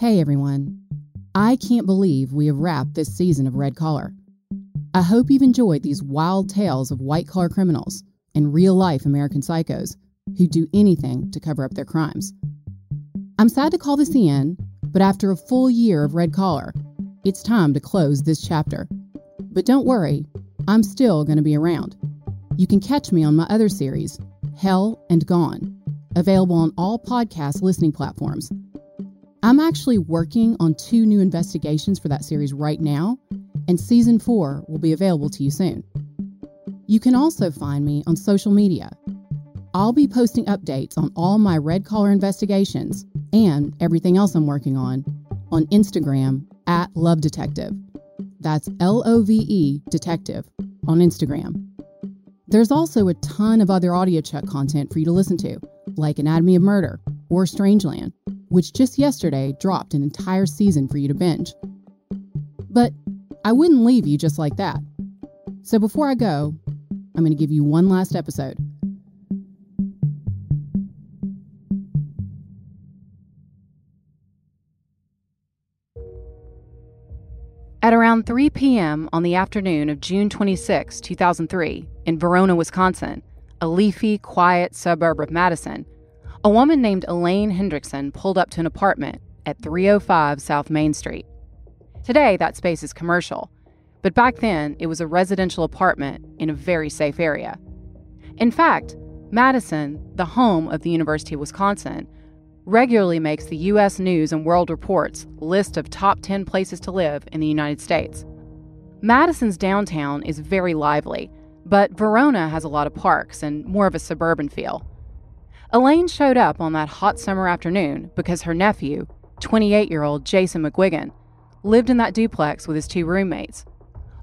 Hey everyone. I can't believe we have wrapped this season of Red Collar. I hope you've enjoyed these wild tales of white collar criminals and real life American psychos who do anything to cover up their crimes. I'm sad to call this the end, but after a full year of Red Collar, it's time to close this chapter. But don't worry, I'm still going to be around. You can catch me on my other series, Hell and Gone, available on all podcast listening platforms. I'm actually working on two new investigations for that series right now, and season four will be available to you soon. You can also find me on social media. I'll be posting updates on all my red collar investigations and everything else I'm working on on Instagram at Love Detective. That's L O V E Detective on Instagram. There's also a ton of other audio audiochuck content for you to listen to, like Anatomy of Murder or Strangeland, which just yesterday dropped an entire season for you to binge. But I wouldn't leave you just like that. So before I go, I'm going to give you one last episode. At around 3 p.m. on the afternoon of June 26, 2003, in Verona, Wisconsin, a leafy, quiet suburb of Madison, a woman named Elaine Hendrickson pulled up to an apartment at 305 South Main Street. Today, that space is commercial, but back then it was a residential apartment in a very safe area. In fact, Madison, the home of the University of Wisconsin, regularly makes the U.S. News and World Report's list of top 10 places to live in the United States. Madison's downtown is very lively, but Verona has a lot of parks and more of a suburban feel. Elaine showed up on that hot summer afternoon because her nephew, 28 year old Jason McGuigan, lived in that duplex with his two roommates.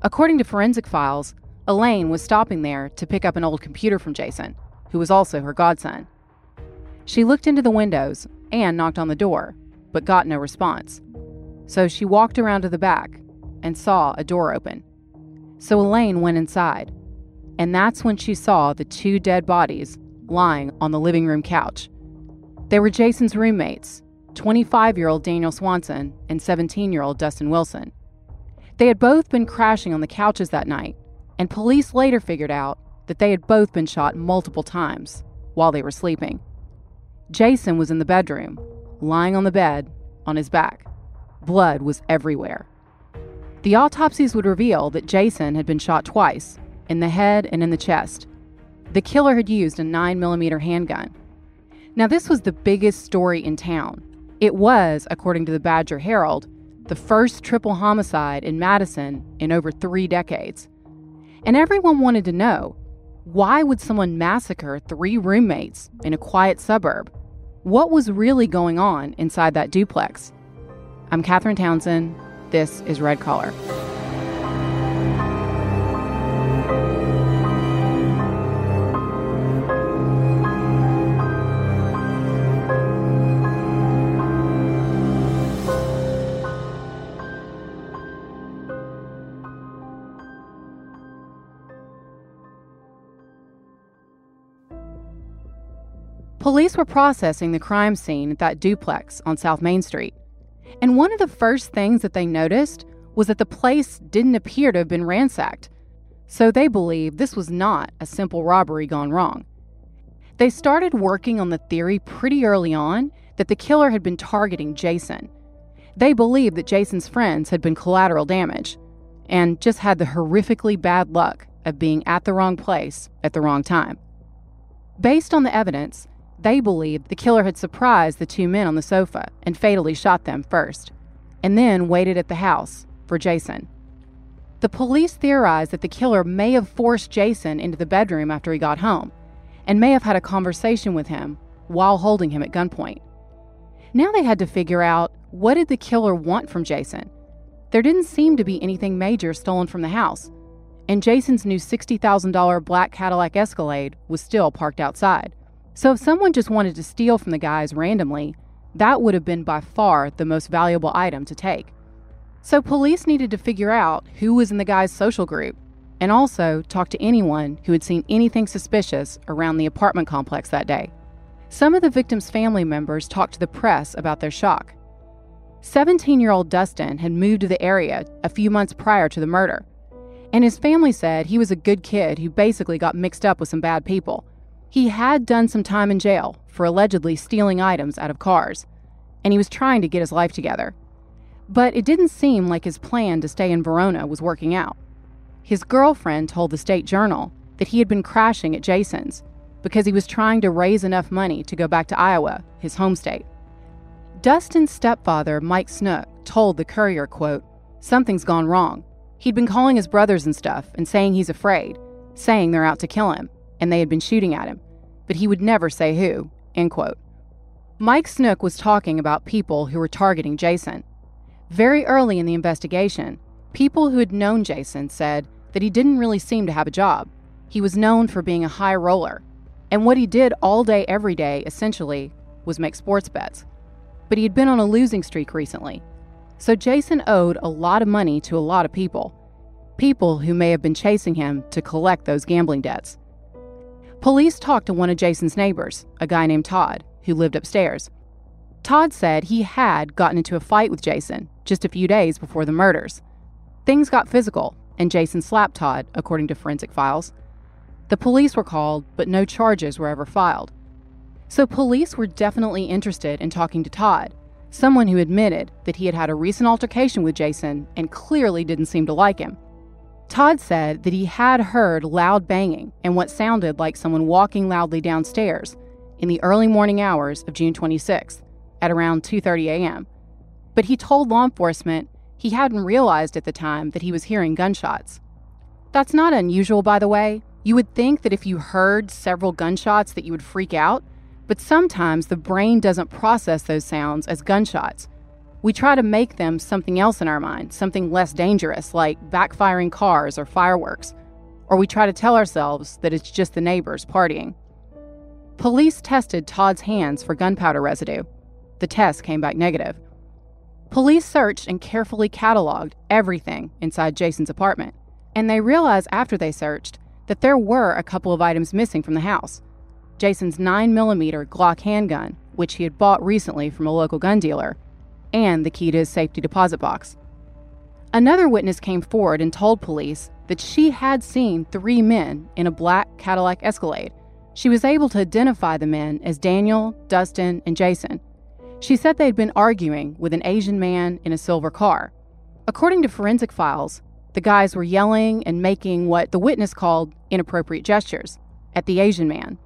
According to forensic files, Elaine was stopping there to pick up an old computer from Jason, who was also her godson. She looked into the windows and knocked on the door, but got no response. So she walked around to the back and saw a door open. So Elaine went inside, and that's when she saw the two dead bodies lying on the living room couch. They were Jason's roommates, 25 year old Daniel Swanson and 17 year old Dustin Wilson. They had both been crashing on the couches that night, and police later figured out that they had both been shot multiple times while they were sleeping. Jason was in the bedroom, lying on the bed, on his back. Blood was everywhere. The autopsies would reveal that Jason had been shot twice, in the head and in the chest. The killer had used a 9mm handgun. Now, this was the biggest story in town. It was, according to the Badger Herald, the first triple homicide in Madison in over three decades. And everyone wanted to know why would someone massacre three roommates in a quiet suburb? What was really going on inside that duplex? I'm Catherine Townsend. This is Red Collar. Police were processing the crime scene at that duplex on South Main Street. And one of the first things that they noticed was that the place didn't appear to have been ransacked. So they believed this was not a simple robbery gone wrong. They started working on the theory pretty early on that the killer had been targeting Jason. They believed that Jason's friends had been collateral damage and just had the horrifically bad luck of being at the wrong place at the wrong time. Based on the evidence, they believed the killer had surprised the two men on the sofa and fatally shot them first, and then waited at the house for Jason. The police theorized that the killer may have forced Jason into the bedroom after he got home and may have had a conversation with him while holding him at gunpoint. Now they had to figure out what did the killer want from Jason? There didn't seem to be anything major stolen from the house, and Jason's new $60,000 black Cadillac Escalade was still parked outside. So if someone just wanted to steal from the guys randomly, that would have been by far the most valuable item to take. So police needed to figure out who was in the guy's social group and also talk to anyone who had seen anything suspicious around the apartment complex that day. Some of the victims' family members talked to the press about their shock. 17 year old Dustin had moved to the area a few months prior to the murder, and his family said he was a good kid who basically got mixed up with some bad people. He had done some time in jail for allegedly stealing items out of cars, and he was trying to get his life together. But it didn't seem like his plan to stay in Verona was working out. His girlfriend told the State Journal that he had been crashing at Jason's because he was trying to raise enough money to go back to Iowa, his home state. Dustin's stepfather, Mike Snook, told the Courier, quote, Something's gone wrong. He'd been calling his brothers and stuff and saying he's afraid, saying they're out to kill him, and they had been shooting at him, but he would never say who, end quote. Mike Snook was talking about people who were targeting Jason. Very early in the investigation, people who had known Jason said that he didn't really seem to have a job. He was known for being a high roller, and what he did all day, every day, essentially, was make sports bets. But he had been on a losing streak recently. So Jason owed a lot of money to a lot of people, people who may have been chasing him to collect those gambling debts. Police talked to one of Jason's neighbors, a guy named Todd, who lived upstairs. Todd said he had gotten into a fight with Jason just a few days before the murders. Things got physical, and Jason slapped Todd, according to forensic files. The police were called, but no charges were ever filed. So police were definitely interested in talking to Todd, someone who admitted that he had had a recent altercation with Jason and clearly didn't seem to like him. Todd said that he had heard loud banging and what sounded like someone walking loudly downstairs in the early morning hours of June 26th at around 2:30 a.m. But he told law enforcement he hadn't realized at the time that he was hearing gunshots. That's not unusual by the way. You would think that if you heard several gunshots that you would freak out, but sometimes the brain doesn't process those sounds as gunshots. We try to make them something else in our mind, something less dangerous like backfiring cars or fireworks, or we try to tell ourselves that it's just the neighbors partying. Police tested Todd's hands for gunpowder residue. The test came back negative. Police searched and carefully cataloged everything inside Jason's apartment, and they realized after they searched that there were a couple of items missing from the house. Jason's 9mm Glock handgun, which he had bought recently from a local gun dealer, and the key to his safety deposit box. Another witness came forward and told police that she had seen three men in a black Cadillac Escalade she was able to identify the men as Daniel, Dustin, and Jason. She said they'd been arguing with an Asian man in a silver car. According to forensic files, the guys were yelling and making what the witness called inappropriate gestures at the Asian man.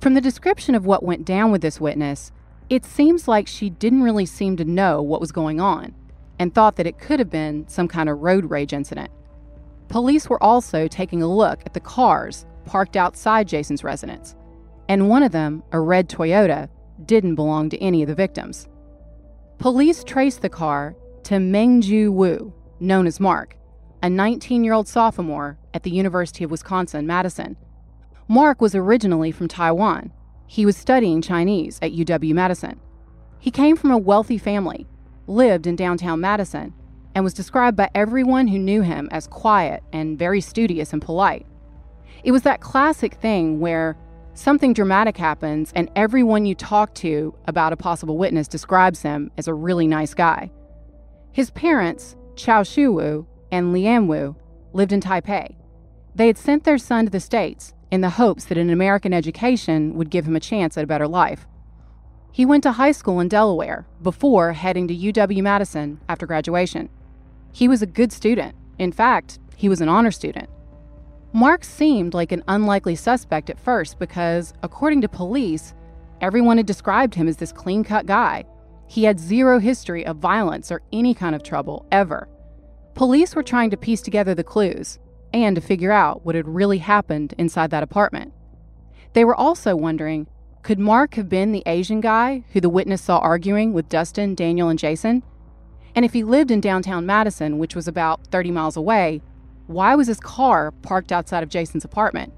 From the description of what went down with this witness, it seems like she didn't really seem to know what was going on and thought that it could have been some kind of road rage incident. Police were also taking a look at the cars parked outside Jason's residence, and one of them, a red Toyota, didn't belong to any of the victims. Police traced the car to Mengju Wu, known as Mark, a 19 year old sophomore at the University of Wisconsin Madison. Mark was originally from Taiwan. He was studying Chinese at UW Madison. He came from a wealthy family, lived in downtown Madison, and was described by everyone who knew him as quiet and very studious and polite. It was that classic thing where something dramatic happens and everyone you talk to about a possible witness describes him as a really nice guy. His parents, Chao Shu Wu and Lian Wu, lived in Taipei. They had sent their son to the States in the hopes that an American education would give him a chance at a better life. He went to high school in Delaware before heading to UW Madison after graduation. He was a good student. In fact, he was an honor student. Mark seemed like an unlikely suspect at first because, according to police, everyone had described him as this clean cut guy. He had zero history of violence or any kind of trouble, ever. Police were trying to piece together the clues and to figure out what had really happened inside that apartment. They were also wondering could Mark have been the Asian guy who the witness saw arguing with Dustin, Daniel, and Jason? And if he lived in downtown Madison, which was about 30 miles away, why was his car parked outside of Jason's apartment?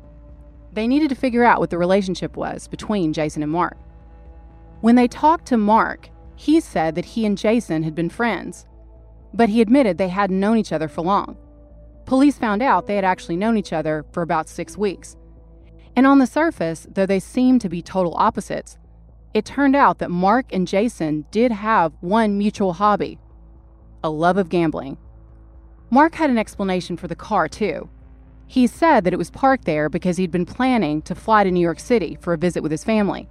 They needed to figure out what the relationship was between Jason and Mark. When they talked to Mark, he said that he and Jason had been friends, but he admitted they hadn't known each other for long. Police found out they had actually known each other for about six weeks. And on the surface, though they seemed to be total opposites, it turned out that Mark and Jason did have one mutual hobby a love of gambling. Mark had an explanation for the car, too. He said that it was parked there because he'd been planning to fly to New York City for a visit with his family.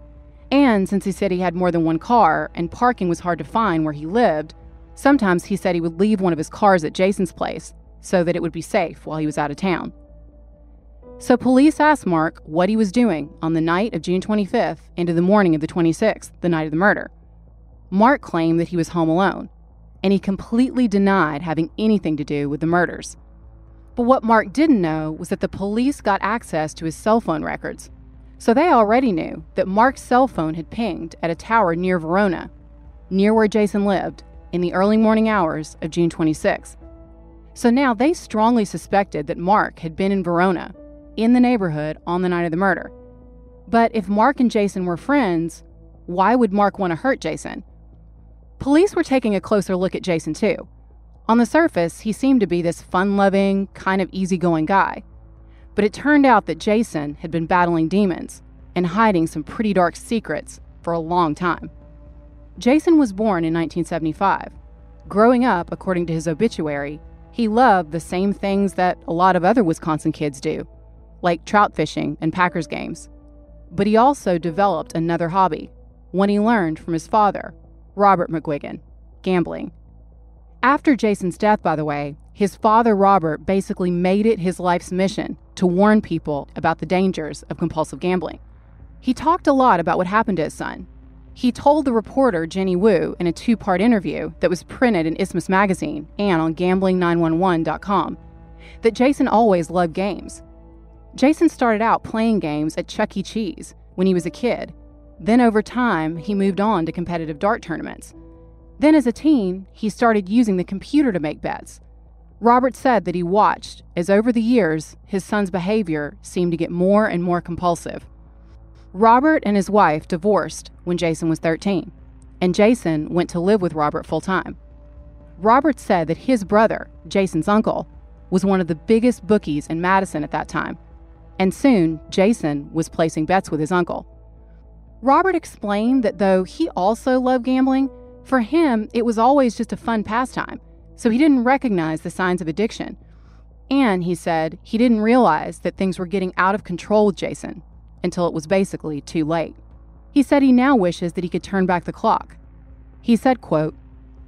And since he said he had more than one car and parking was hard to find where he lived, sometimes he said he would leave one of his cars at Jason's place so that it would be safe while he was out of town. So police asked Mark what he was doing on the night of June 25th into the morning of the 26th, the night of the murder. Mark claimed that he was home alone, and he completely denied having anything to do with the murders. But what Mark didn't know was that the police got access to his cell phone records. So they already knew that Mark's cell phone had pinged at a tower near Verona, near where Jason lived, in the early morning hours of June 26. So now they strongly suspected that Mark had been in Verona in the neighborhood on the night of the murder. But if Mark and Jason were friends, why would Mark want to hurt Jason? Police were taking a closer look at Jason, too. On the surface, he seemed to be this fun loving, kind of easygoing guy. But it turned out that Jason had been battling demons and hiding some pretty dark secrets for a long time. Jason was born in 1975. Growing up, according to his obituary, he loved the same things that a lot of other Wisconsin kids do like trout fishing and Packers games. But he also developed another hobby, one he learned from his father, Robert McGuigan gambling. After Jason's death, by the way, his father, Robert, basically made it his life's mission to warn people about the dangers of compulsive gambling. He talked a lot about what happened to his son. He told the reporter Jenny Wu in a two part interview that was printed in Isthmus Magazine and on gambling911.com that Jason always loved games Jason started out playing games at Chuck E. Cheese when he was a kid. Then, over time, he moved on to competitive dart tournaments. Then, as a teen, he started using the computer to make bets. Robert said that he watched as, over the years, his son's behavior seemed to get more and more compulsive. Robert and his wife divorced when Jason was 13, and Jason went to live with Robert full time. Robert said that his brother, Jason's uncle, was one of the biggest bookies in Madison at that time and soon Jason was placing bets with his uncle. Robert explained that though he also loved gambling, for him it was always just a fun pastime, so he didn't recognize the signs of addiction. And he said he didn't realize that things were getting out of control with Jason until it was basically too late. He said he now wishes that he could turn back the clock. He said, quote,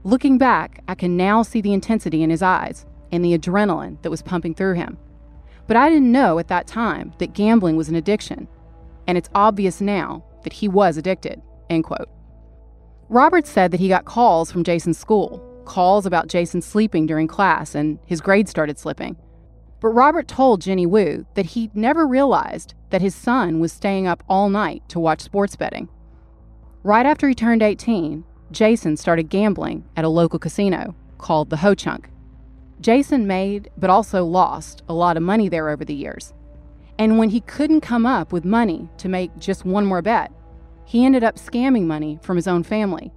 Looking back, I can now see the intensity in his eyes and the adrenaline that was pumping through him. But I didn't know at that time that gambling was an addiction, and it's obvious now that he was addicted. End quote. Robert said that he got calls from Jason's school, calls about Jason sleeping during class and his grades started slipping. But Robert told Jenny Wu that he never realized that his son was staying up all night to watch sports betting. Right after he turned 18, Jason started gambling at a local casino called the Ho Chunk. Jason made, but also lost, a lot of money there over the years. And when he couldn't come up with money to make just one more bet, he ended up scamming money from his own family,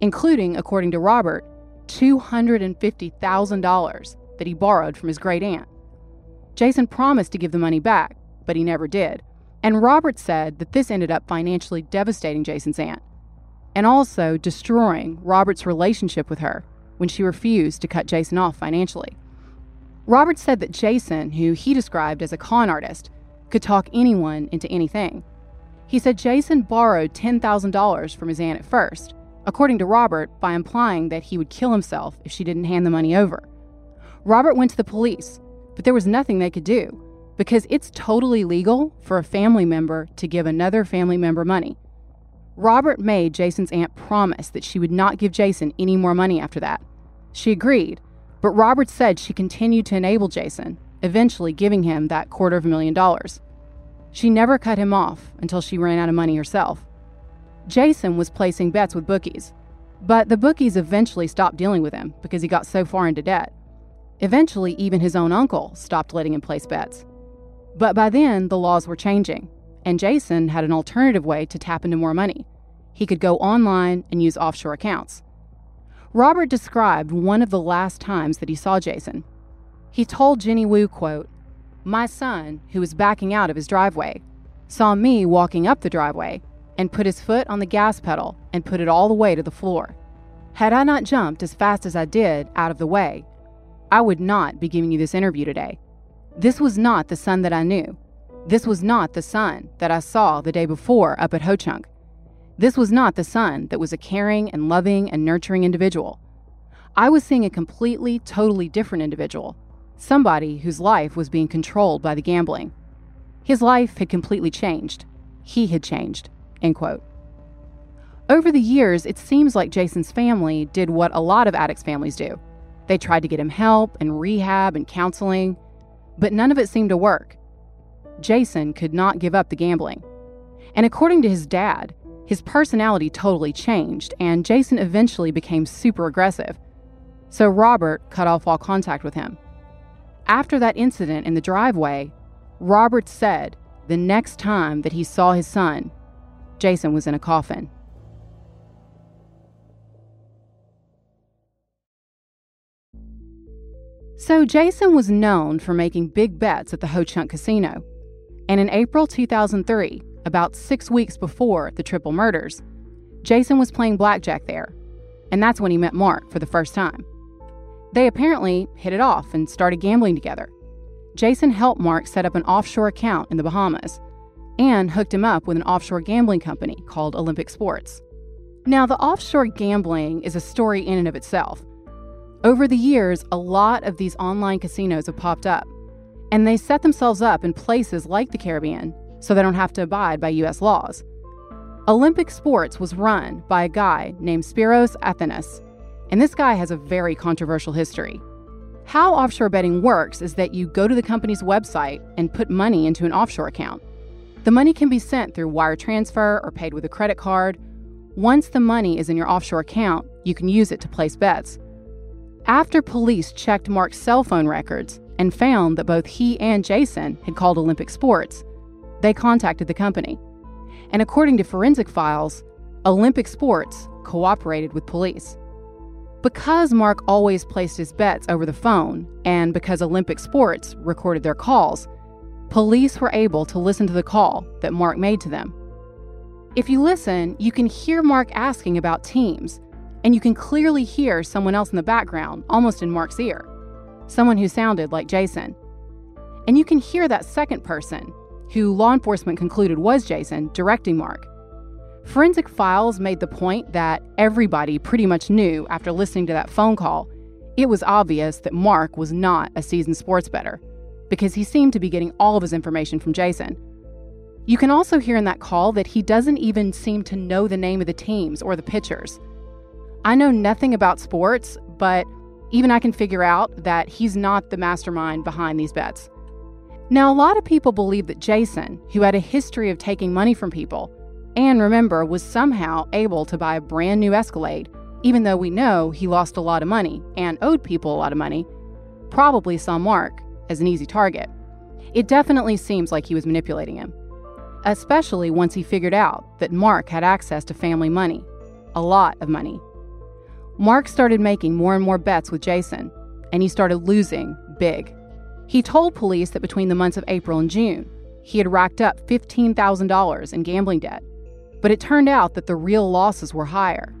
including, according to Robert, $250,000 that he borrowed from his great aunt. Jason promised to give the money back, but he never did. And Robert said that this ended up financially devastating Jason's aunt and also destroying Robert's relationship with her when she refused to cut Jason off financially. Robert said that Jason, who he described as a con artist, could talk anyone into anything. He said Jason borrowed $10,000 from his aunt at first, according to Robert, by implying that he would kill himself if she didn't hand the money over. Robert went to the police, but there was nothing they could do because it's totally legal for a family member to give another family member money. Robert made Jason's aunt promise that she would not give Jason any more money after that. She agreed, but Robert said she continued to enable Jason, eventually giving him that quarter of a million dollars. She never cut him off until she ran out of money herself. Jason was placing bets with bookies, but the bookies eventually stopped dealing with him because he got so far into debt. Eventually, even his own uncle stopped letting him place bets. But by then, the laws were changing, and Jason had an alternative way to tap into more money. He could go online and use offshore accounts. Robert described one of the last times that he saw Jason. He told Jenny Wu, quote, My son, who was backing out of his driveway, saw me walking up the driveway and put his foot on the gas pedal and put it all the way to the floor. Had I not jumped as fast as I did out of the way, I would not be giving you this interview today. This was not the son that I knew. This was not the son that I saw the day before up at Ho Chunk. This was not the son that was a caring and loving and nurturing individual. I was seeing a completely, totally different individual, somebody whose life was being controlled by the gambling. His life had completely changed. He had changed. End quote. Over the years, it seems like Jason's family did what a lot of addicts' families do. They tried to get him help and rehab and counseling, but none of it seemed to work. Jason could not give up the gambling. And according to his dad, his personality totally changed, and Jason eventually became super aggressive. So Robert cut off all contact with him. After that incident in the driveway, Robert said the next time that he saw his son, Jason was in a coffin. So, Jason was known for making big bets at the Ho Chunk Casino. And in April 2003, about six weeks before the triple murders, Jason was playing blackjack there. And that's when he met Mark for the first time. They apparently hit it off and started gambling together. Jason helped Mark set up an offshore account in the Bahamas and hooked him up with an offshore gambling company called Olympic Sports. Now, the offshore gambling is a story in and of itself. Over the years, a lot of these online casinos have popped up, and they set themselves up in places like the Caribbean so they don't have to abide by U.S. laws. Olympic Sports was run by a guy named Spiros Athanas, and this guy has a very controversial history. How offshore betting works is that you go to the company's website and put money into an offshore account. The money can be sent through wire transfer or paid with a credit card. Once the money is in your offshore account, you can use it to place bets. After police checked Mark's cell phone records and found that both he and Jason had called Olympic Sports, they contacted the company. And according to forensic files, Olympic Sports cooperated with police. Because Mark always placed his bets over the phone, and because Olympic Sports recorded their calls, police were able to listen to the call that Mark made to them. If you listen, you can hear Mark asking about teams and you can clearly hear someone else in the background, almost in Mark's ear, someone who sounded like Jason. And you can hear that second person, who law enforcement concluded was Jason, directing Mark. Forensic files made the point that everybody pretty much knew after listening to that phone call, it was obvious that Mark was not a seasoned sports bettor because he seemed to be getting all of his information from Jason. You can also hear in that call that he doesn't even seem to know the name of the teams or the pitchers. I know nothing about sports, but even I can figure out that he's not the mastermind behind these bets. Now, a lot of people believe that Jason, who had a history of taking money from people, and remember, was somehow able to buy a brand new Escalade, even though we know he lost a lot of money and owed people a lot of money, probably saw Mark as an easy target. It definitely seems like he was manipulating him, especially once he figured out that Mark had access to family money, a lot of money, Mark started making more and more bets with Jason, and he started losing big. He told police that between the months of April and June, he had racked up $15,000 in gambling debt, but it turned out that the real losses were higher.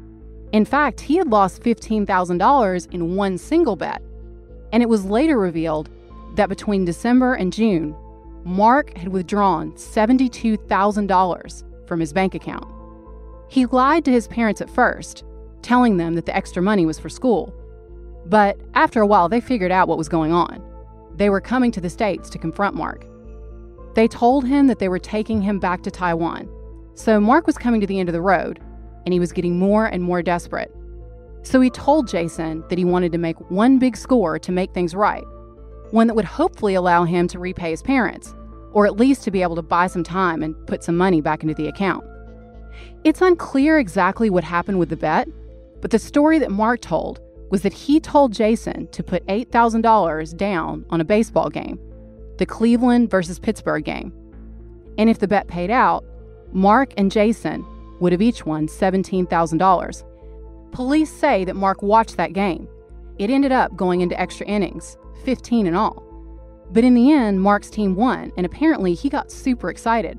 In fact, he had lost $15,000 in one single bet, and it was later revealed that between December and June, Mark had withdrawn $72,000 from his bank account. He lied to his parents at first telling them that the extra money was for school. But after a while, they figured out what was going on. They were coming to the States to confront Mark. They told him that they were taking him back to Taiwan. So Mark was coming to the end of the road, and he was getting more and more desperate. So he told Jason that he wanted to make one big score to make things right, one that would hopefully allow him to repay his parents, or at least to be able to buy some time and put some money back into the account. It's unclear exactly what happened with the bet, but the story that Mark told was that he told Jason to put $8,000 down on a baseball game, the Cleveland versus Pittsburgh game. And if the bet paid out, Mark and Jason would have each won $17,000. Police say that Mark watched that game. It ended up going into extra innings, 15 in all. But in the end, Mark's team won, and apparently he got super excited.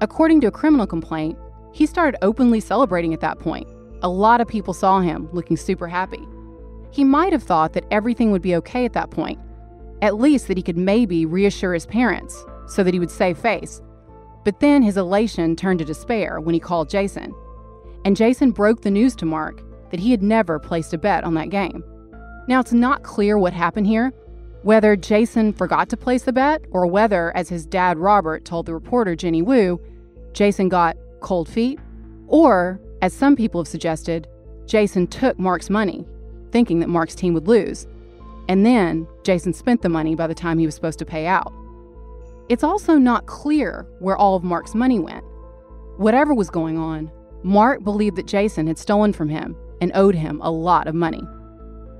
According to a criminal complaint, he started openly celebrating at that point. A lot of people saw him looking super happy. He might have thought that everything would be okay at that point, at least that he could maybe reassure his parents so that he would save face. But then his elation turned to despair when he called Jason. And Jason broke the news to Mark that he had never placed a bet on that game. Now, it's not clear what happened here, whether Jason forgot to place the bet or whether, as his dad Robert told the reporter Jenny Wu, Jason got cold feet, or, as some people have suggested, Jason took Mark's money, thinking that Mark's team would lose. And then Jason spent the money by the time he was supposed to pay out. It's also not clear where all of Mark's money went. Whatever was going on, Mark believed that Jason had stolen from him and owed him a lot of money.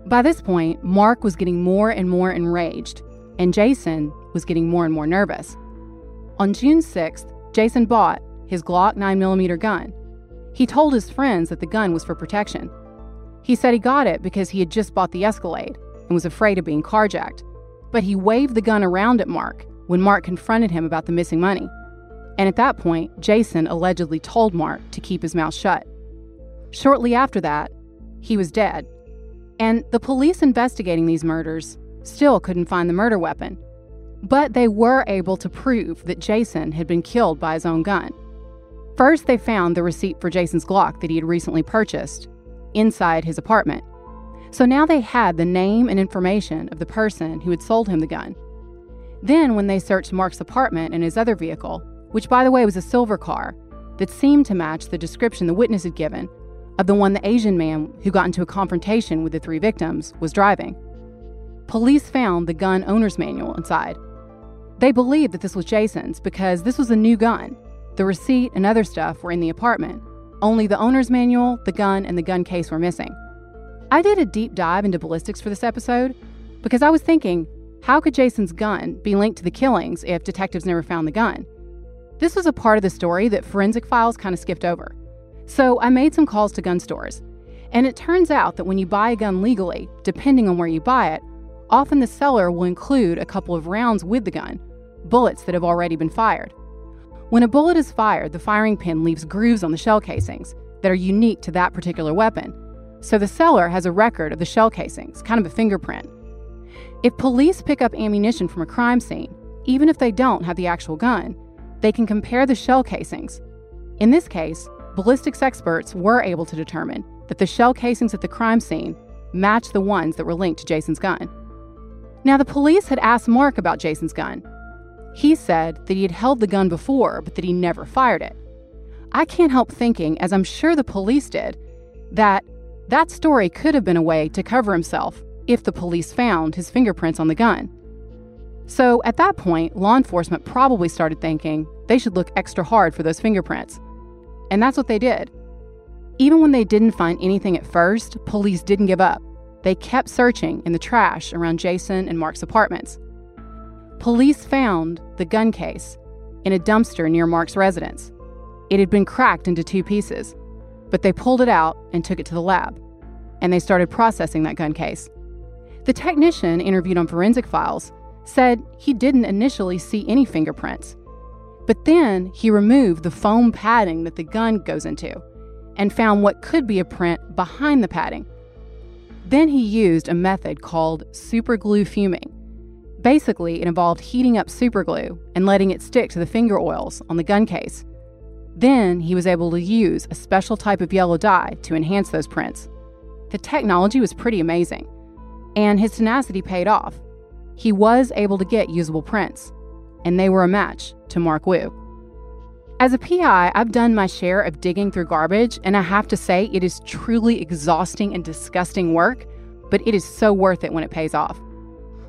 By this point, Mark was getting more and more enraged, and Jason was getting more and more nervous. On June 6th, Jason bought his Glock 9mm gun. He told his friends that the gun was for protection. He said he got it because he had just bought the Escalade and was afraid of being carjacked. But he waved the gun around at Mark when Mark confronted him about the missing money. And at that point, Jason allegedly told Mark to keep his mouth shut. Shortly after that, he was dead. And the police investigating these murders still couldn't find the murder weapon. But they were able to prove that Jason had been killed by his own gun. First, they found the receipt for Jason's Glock that he had recently purchased inside his apartment. So now they had the name and information of the person who had sold him the gun. Then, when they searched Mark's apartment and his other vehicle, which by the way was a silver car that seemed to match the description the witness had given of the one the Asian man who got into a confrontation with the three victims was driving, police found the gun owner's manual inside. They believed that this was Jason's because this was a new gun. The receipt and other stuff were in the apartment. Only the owner's manual, the gun, and the gun case were missing. I did a deep dive into ballistics for this episode because I was thinking, how could Jason's gun be linked to the killings if detectives never found the gun? This was a part of the story that forensic files kind of skipped over. So I made some calls to gun stores. And it turns out that when you buy a gun legally, depending on where you buy it, often the seller will include a couple of rounds with the gun, bullets that have already been fired. When a bullet is fired, the firing pin leaves grooves on the shell casings that are unique to that particular weapon. So the seller has a record of the shell casings, kind of a fingerprint. If police pick up ammunition from a crime scene, even if they don't have the actual gun, they can compare the shell casings. In this case, ballistics experts were able to determine that the shell casings at the crime scene matched the ones that were linked to Jason's gun. Now, the police had asked Mark about Jason's gun. He said that he had held the gun before, but that he never fired it. I can't help thinking, as I'm sure the police did, that that story could have been a way to cover himself if the police found his fingerprints on the gun. So at that point, law enforcement probably started thinking they should look extra hard for those fingerprints. And that's what they did. Even when they didn't find anything at first, police didn't give up. They kept searching in the trash around Jason and Mark's apartments. Police found the gun case in a dumpster near Mark's residence. It had been cracked into two pieces, but they pulled it out and took it to the lab, and they started processing that gun case. The technician interviewed on forensic files said he didn't initially see any fingerprints, but then he removed the foam padding that the gun goes into and found what could be a print behind the padding. Then he used a method called superglue fuming. Basically, it involved heating up superglue and letting it stick to the finger oils on the gun case. Then he was able to use a special type of yellow dye to enhance those prints. The technology was pretty amazing and his tenacity paid off. He was able to get usable prints, and they were a match to Mark Wu. As a PI, I've done my share of digging through garbage, and I have to say it is truly exhausting and disgusting work, but it is so worth it when it pays off.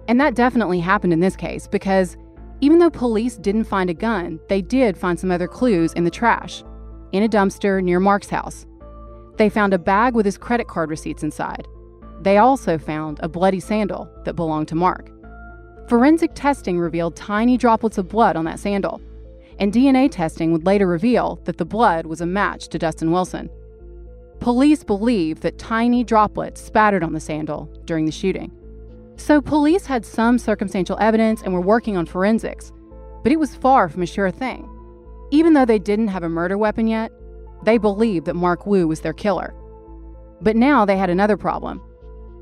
And that definitely happened in this case because even though police didn't find a gun, they did find some other clues in the trash, in a dumpster near Mark's house. They found a bag with his credit card receipts inside, they also found a bloody sandal that belonged to Mark. Forensic testing revealed tiny droplets of blood on that sandal, and DNA testing would later reveal that the blood was a match to Dustin Wilson. Police believe that tiny droplets spattered on the sandal during the shooting. So, police had some circumstantial evidence and were working on forensics, but it was far from a sure thing. Even though they didn't have a murder weapon yet, They believed that Mark Wu was their killer. But now they had another problem.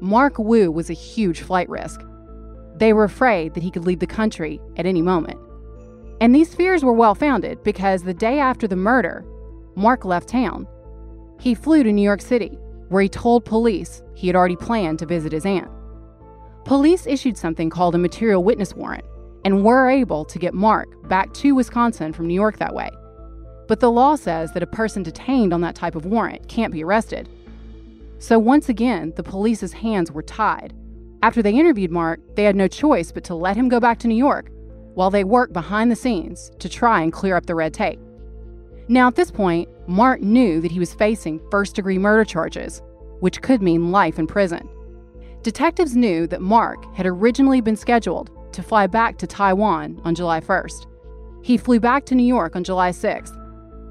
Mark Wu was a huge flight risk. They were afraid that he could leave the country at any moment. And these fears were well founded because the day after the murder, Mark left town. He flew to New York City, where he told police he had already planned to visit his aunt. Police issued something called a material witness warrant and were able to get Mark back to Wisconsin from New York that way. But the law says that a person detained on that type of warrant can't be arrested. So once again, the police's hands were tied. After they interviewed Mark, they had no choice but to let him go back to New York while they worked behind the scenes to try and clear up the red tape. Now, at this point, Mark knew that he was facing first degree murder charges, which could mean life in prison. Detectives knew that Mark had originally been scheduled to fly back to Taiwan on July 1st. He flew back to New York on July 6th,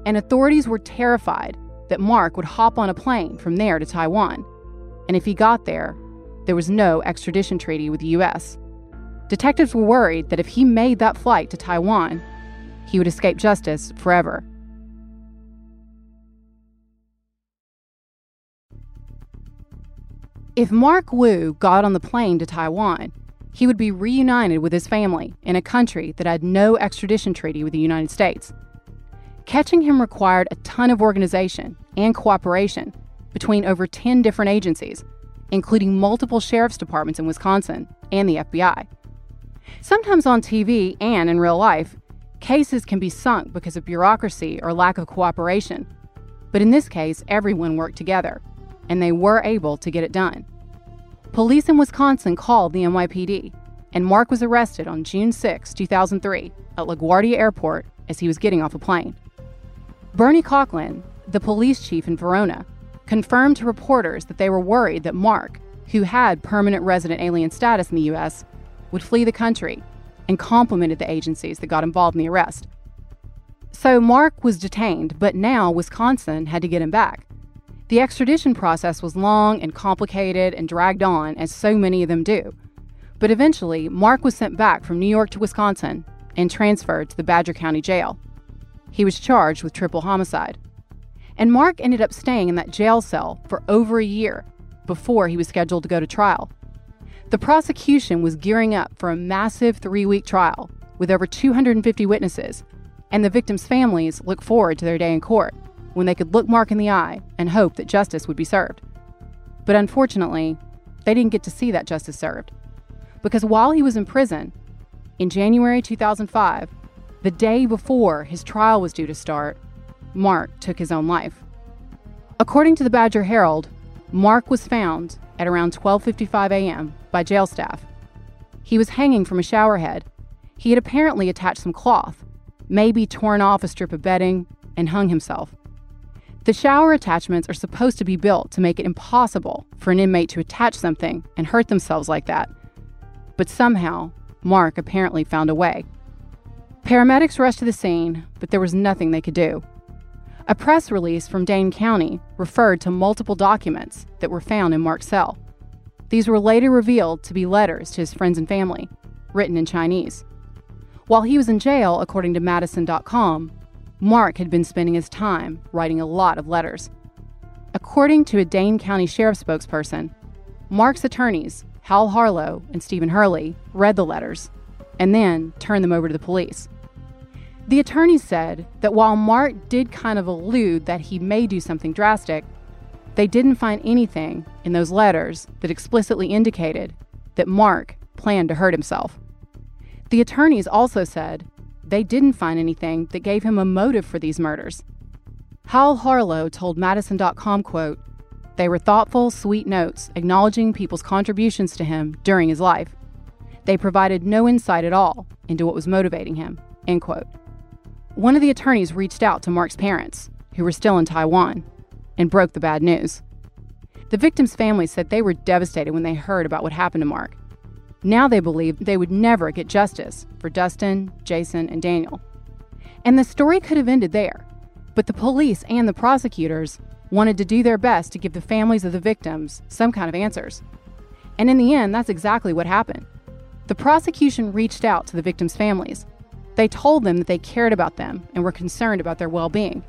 and authorities were terrified that Mark would hop on a plane from there to Taiwan. And if he got there, there was no extradition treaty with the US. Detectives were worried that if he made that flight to Taiwan, he would escape justice forever. If Mark Wu got on the plane to Taiwan, he would be reunited with his family in a country that had no extradition treaty with the United States. Catching him required a ton of organization and cooperation between over 10 different agencies, including multiple sheriff's departments in Wisconsin and the FBI. Sometimes on TV and in real life, cases can be sunk because of bureaucracy or lack of cooperation. But in this case, everyone worked together, and they were able to get it done. Police in Wisconsin called the NYPD, and Mark was arrested on June 6, 2003, at LaGuardia Airport as he was getting off a plane. Bernie Conklin, the police chief in Verona, confirmed to reporters that they were worried that Mark, who had permanent resident alien status in the U.S., would flee the country and complimented the agencies that got involved in the arrest. So Mark was detained, but now Wisconsin had to get him back. The extradition process was long and complicated and dragged on, as so many of them do. But eventually, Mark was sent back from New York to Wisconsin and transferred to the Badger County Jail. He was charged with triple homicide. And Mark ended up staying in that jail cell for over a year before he was scheduled to go to trial. The prosecution was gearing up for a massive three week trial with over 250 witnesses, and the victims' families looked forward to their day in court when they could look Mark in the eye and hope that justice would be served. But unfortunately, they didn't get to see that justice served. Because while he was in prison, in January 2005, the day before his trial was due to start, Mark took his own life. According to the Badger Herald, Mark was found at around 12:55 a.m. by jail staff. He was hanging from a shower head. He had apparently attached some cloth, maybe torn off a strip of bedding, and hung himself. The shower attachments are supposed to be built to make it impossible for an inmate to attach something and hurt themselves like that. But somehow, Mark apparently found a way. Paramedics rushed to the scene, but there was nothing they could do. A press release from Dane County referred to multiple documents that were found in Mark's cell. These were later revealed to be letters to his friends and family, written in Chinese. While he was in jail, according to Madison.com, Mark had been spending his time writing a lot of letters. According to a Dane County Sheriff spokesperson, Mark's attorneys, Hal Harlowe and Stephen Hurley, read the letters and then turned them over to the police. The attorneys said that while Mark did kind of allude that he may do something drastic, they didn't find anything in those letters that explicitly indicated that Mark planned to hurt himself. The attorneys also said they didn't find anything that gave him a motive for these murders. Hal Harlowe told Madison.com, quote, they were thoughtful, sweet notes acknowledging people's contributions to him during his life. They provided no insight at all into what was motivating him, end quote. One of the attorneys reached out to Mark's parents, who were still in Taiwan, and broke the bad news. The victim's family said they were devastated when they heard about what happened to Mark. Now they believe they would never get justice for Dustin, Jason, and Daniel. And the story could have ended there, but the police and the prosecutors wanted to do their best to give the families of the victims some kind of answers. And in the end, that's exactly what happened. The prosecution reached out to the victims' families they told them that they cared about them and were concerned about their well being.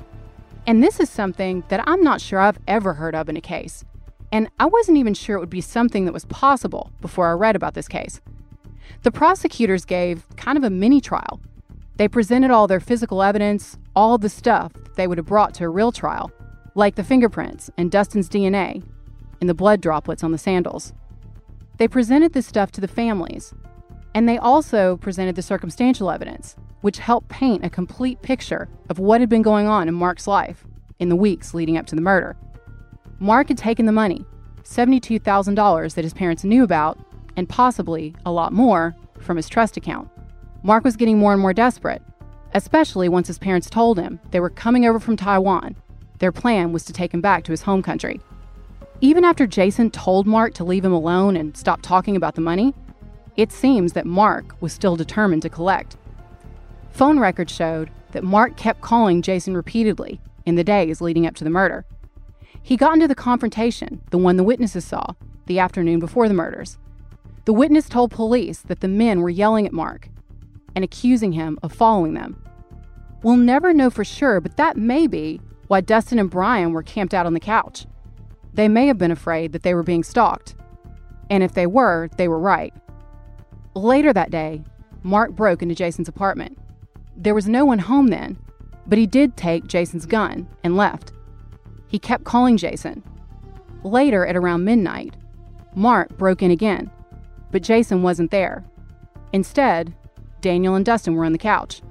And this is something that I'm not sure I've ever heard of in a case. And I wasn't even sure it would be something that was possible before I read about this case. The prosecutors gave kind of a mini trial. They presented all their physical evidence, all the stuff they would have brought to a real trial, like the fingerprints and Dustin's DNA and the blood droplets on the sandals. They presented this stuff to the families, and they also presented the circumstantial evidence, which helped paint a complete picture of what had been going on in Mark's life in the weeks leading up to the murder. Mark had taken the money, $72,000 that his parents knew about, and possibly a lot more, from his trust account. Mark was getting more and more desperate, especially once his parents told him they were coming over from Taiwan. Their plan was to take him back to his home country. Even after Jason told Mark to leave him alone and stop talking about the money, it seems that Mark was still determined to collect. Phone records showed that Mark kept calling Jason repeatedly in the days leading up to the murder. He got into the confrontation, the one the witnesses saw, the afternoon before the murders. The witness told police that the men were yelling at Mark and accusing him of following them. We'll never know for sure, but that may be why Dustin and Brian were camped out on the couch. They may have been afraid that they were being stalked. And if they were, they were right. Later that day, Mark broke into Jason's apartment. There was no one home then, but he did take Jason's gun and left. He kept calling Jason. Later, at around midnight, Mark broke in again, but Jason wasn't there. Instead, Daniel and Dustin were on the couch.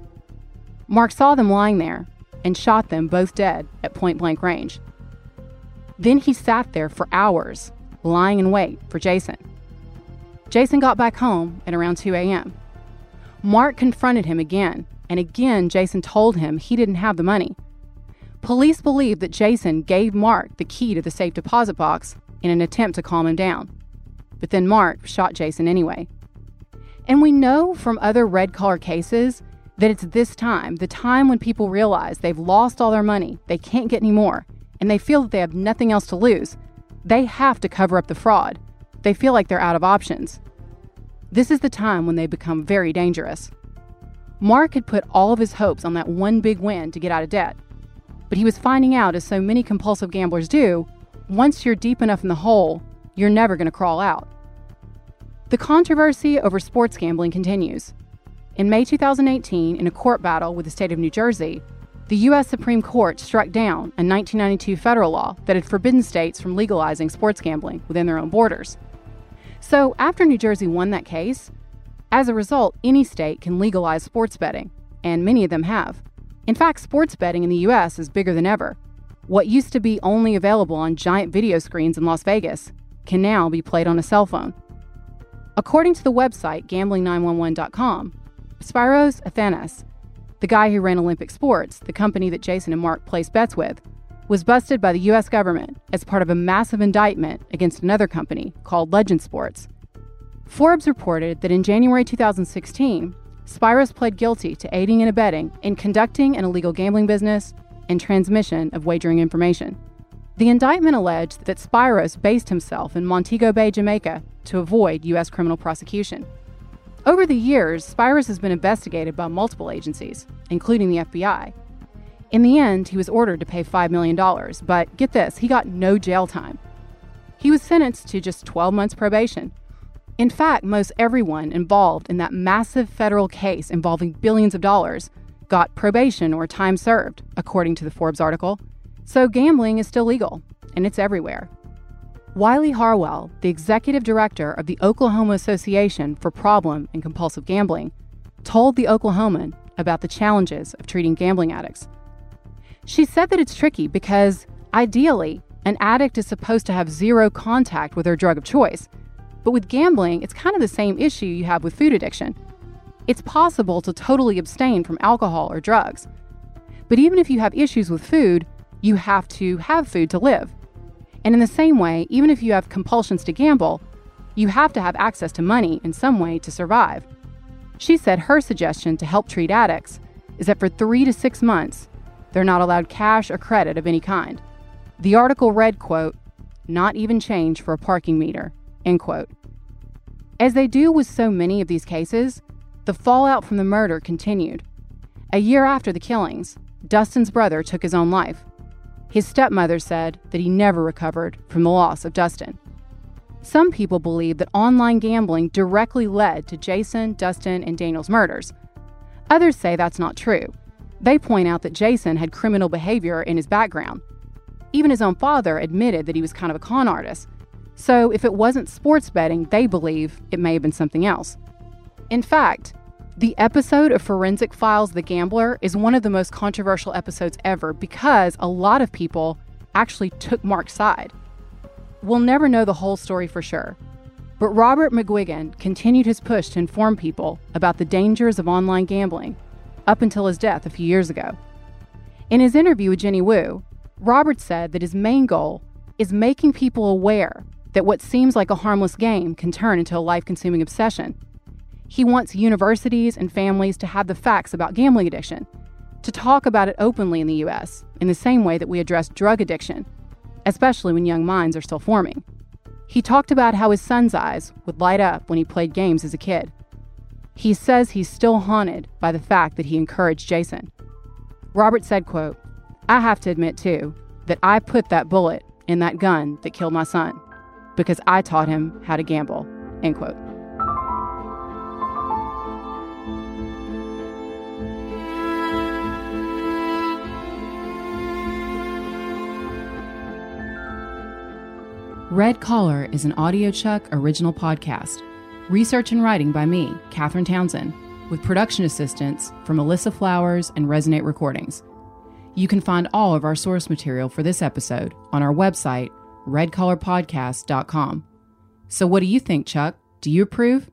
Mark saw them lying there and shot them both dead at point blank range. Then he sat there for hours, lying in wait for Jason. Jason got back home at around 2 a.m. Mark confronted him again, and again Jason told him he didn't have the money. Police believe that Jason gave Mark the key to the safe deposit box in an attempt to calm him down. But then Mark shot Jason anyway. And we know from other red collar cases that it's this time, the time when people realize they've lost all their money, they can't get any more, and they feel that they have nothing else to lose, they have to cover up the fraud. They feel like they're out of options. This is the time when they become very dangerous. Mark had put all of his hopes on that one big win to get out of debt. But he was finding out, as so many compulsive gamblers do, once you're deep enough in the hole, you're never going to crawl out. The controversy over sports gambling continues. In May 2018, in a court battle with the state of New Jersey, the U.S. Supreme Court struck down a 1992 federal law that had forbidden states from legalizing sports gambling within their own borders. So, after New Jersey won that case, as a result, any state can legalize sports betting, and many of them have. In fact, sports betting in the U.S. is bigger than ever. What used to be only available on giant video screens in Las Vegas can now be played on a cell phone. According to the website gambling911.com, Spyros Athanas the guy who ran Olympic Sports, the company that Jason and Mark placed bets with, was busted by the U.S. government as part of a massive indictment against another company called Legend Sports. Forbes reported that in January 2016, Spyros pled guilty to aiding and abetting in conducting an illegal gambling business and transmission of wagering information. The indictment alleged that Spyros based himself in Montego Bay, Jamaica, to avoid U.S. criminal prosecution. Over the years, Spyros has been investigated by multiple agencies, including the FBI. In the end, he was ordered to pay $5 million, but get this, he got no jail time. He was sentenced to just 12 months probation. In fact, most everyone involved in that massive federal case involving billions of dollars got probation or time served, according to the Forbes article. So gambling is still legal, and it's everywhere. Wiley Harwell, the executive director of the Oklahoma Association for Problem and Compulsive Gambling, told the Oklahoman about the challenges of treating gambling addicts. She said that it's tricky because, ideally, an addict is supposed to have zero contact with their drug of choice. But with gambling, it's kind of the same issue you have with food addiction. It's possible to totally abstain from alcohol or drugs. But even if you have issues with food, you have to have food to live. And in the same way, even if you have compulsions to gamble, you have to have access to money in some way to survive. She said her suggestion to help treat addicts is that for three to six months, they're not allowed cash or credit of any kind. The article read, quote, not even change for a parking meter, end quote. As they do with so many of these cases, the fallout from the murder continued. A year after the killings, Dustin's brother took his own life. His stepmother said that he never recovered from the loss of Dustin. Some people believe that online gambling directly led to Jason, Dustin, and Daniel's murders. Others say that's not true. They point out that Jason had criminal behavior in his background. Even his own father admitted that he was kind of a con artist. So if it wasn't sports betting, they believe it may have been something else. In fact, the episode of Forensic Files The Gambler is one of the most controversial episodes ever because a lot of people actually took Mark's side. We'll never know the whole story for sure, but Robert McGuigan continued his push to inform people about the dangers of online gambling up until his death a few years ago. In his interview with Jenny Wu, Robert said that his main goal is making people aware that what seems like a harmless game can turn into a life consuming obsession he wants universities and families to have the facts about gambling addiction, to talk about it openly in the US, in the same way that we address drug addiction, especially when young minds are still forming. He talked about how his son's eyes would light up when he played games as a kid. He says he's still haunted by the fact that he encouraged Jason. Robert said, quote, I have to admit too that I put that bullet in that gun that killed my son because I taught him how to gamble. End quote. Red Collar is an audiochuck original podcast. Research and writing by me, Catherine Townsend, with production assistance from Alyssa Flowers and Resonate Recordings. You can find all of our source material for this episode on our website, redcollarpodcast.com. So, what do you think, Chuck? Do you approve?